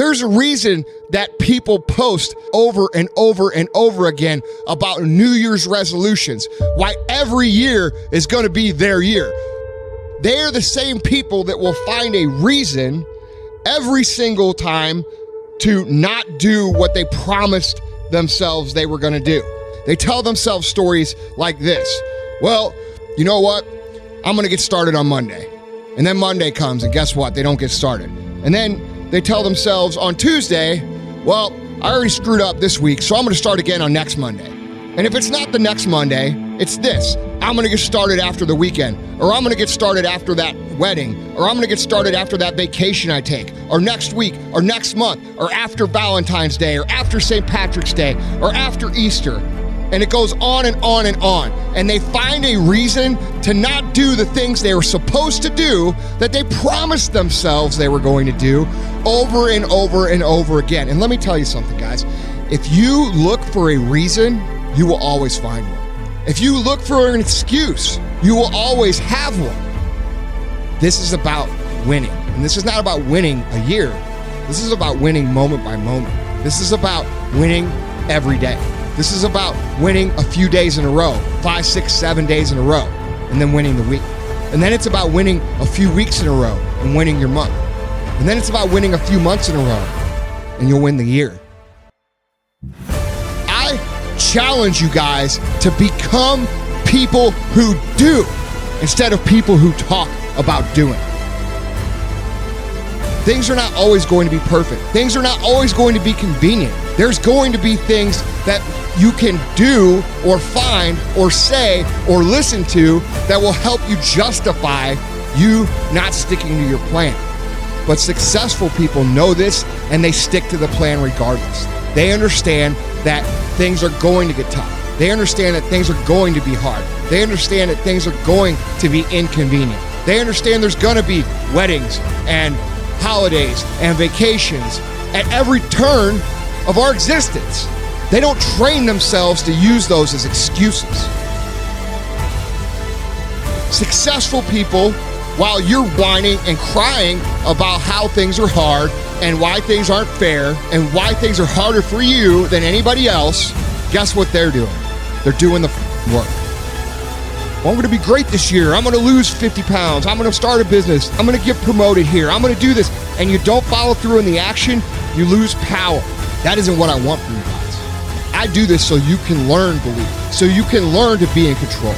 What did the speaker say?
There's a reason that people post over and over and over again about New Year's resolutions, why every year is going to be their year. They're the same people that will find a reason every single time to not do what they promised themselves they were going to do. They tell themselves stories like this Well, you know what? I'm going to get started on Monday. And then Monday comes, and guess what? They don't get started. And then they tell themselves on Tuesday, Well, I already screwed up this week, so I'm going to start again on next Monday. And if it's not the next Monday, it's this. I'm going to get started after the weekend, or I'm going to get started after that wedding, or I'm going to get started after that vacation I take, or next week, or next month, or after Valentine's Day, or after St. Patrick's Day, or after Easter. And it goes on and on and on. And they find a reason to not do the things they were supposed to do that they promised themselves they were going to do over and over and over again. And let me tell you something, guys. If you look for a reason, you will always find one. If you look for an excuse, you will always have one. This is about winning. And this is not about winning a year. This is about winning moment by moment. This is about winning every day. This is about winning a few days in a row, five, six, seven days in a row, and then winning the week. And then it's about winning a few weeks in a row and winning your month. And then it's about winning a few months in a row, and you'll win the year I challenge you guys to become people who do instead of people who talk about doing. Things are not always going to be perfect. Things are not always going to be convenient. There's going to be things that you can do or find or say or listen to that will help you justify you not sticking to your plan. But successful people know this and they stick to the plan regardless. They understand that things are going to get tough. They understand that things are going to be hard. They understand that things are going to be inconvenient. They understand there's going to be weddings and holidays and vacations at every turn of our existence. They don't train themselves to use those as excuses. Successful people, while you're whining and crying about how things are hard and why things aren't fair and why things are harder for you than anybody else, guess what they're doing? They're doing the work. Well, I'm going to be great this year. I'm going to lose 50 pounds. I'm going to start a business. I'm going to get promoted here. I'm going to do this. And you don't follow through in the action, you lose power. That isn't what I want for you guys. I do this so you can learn belief, so you can learn to be in control.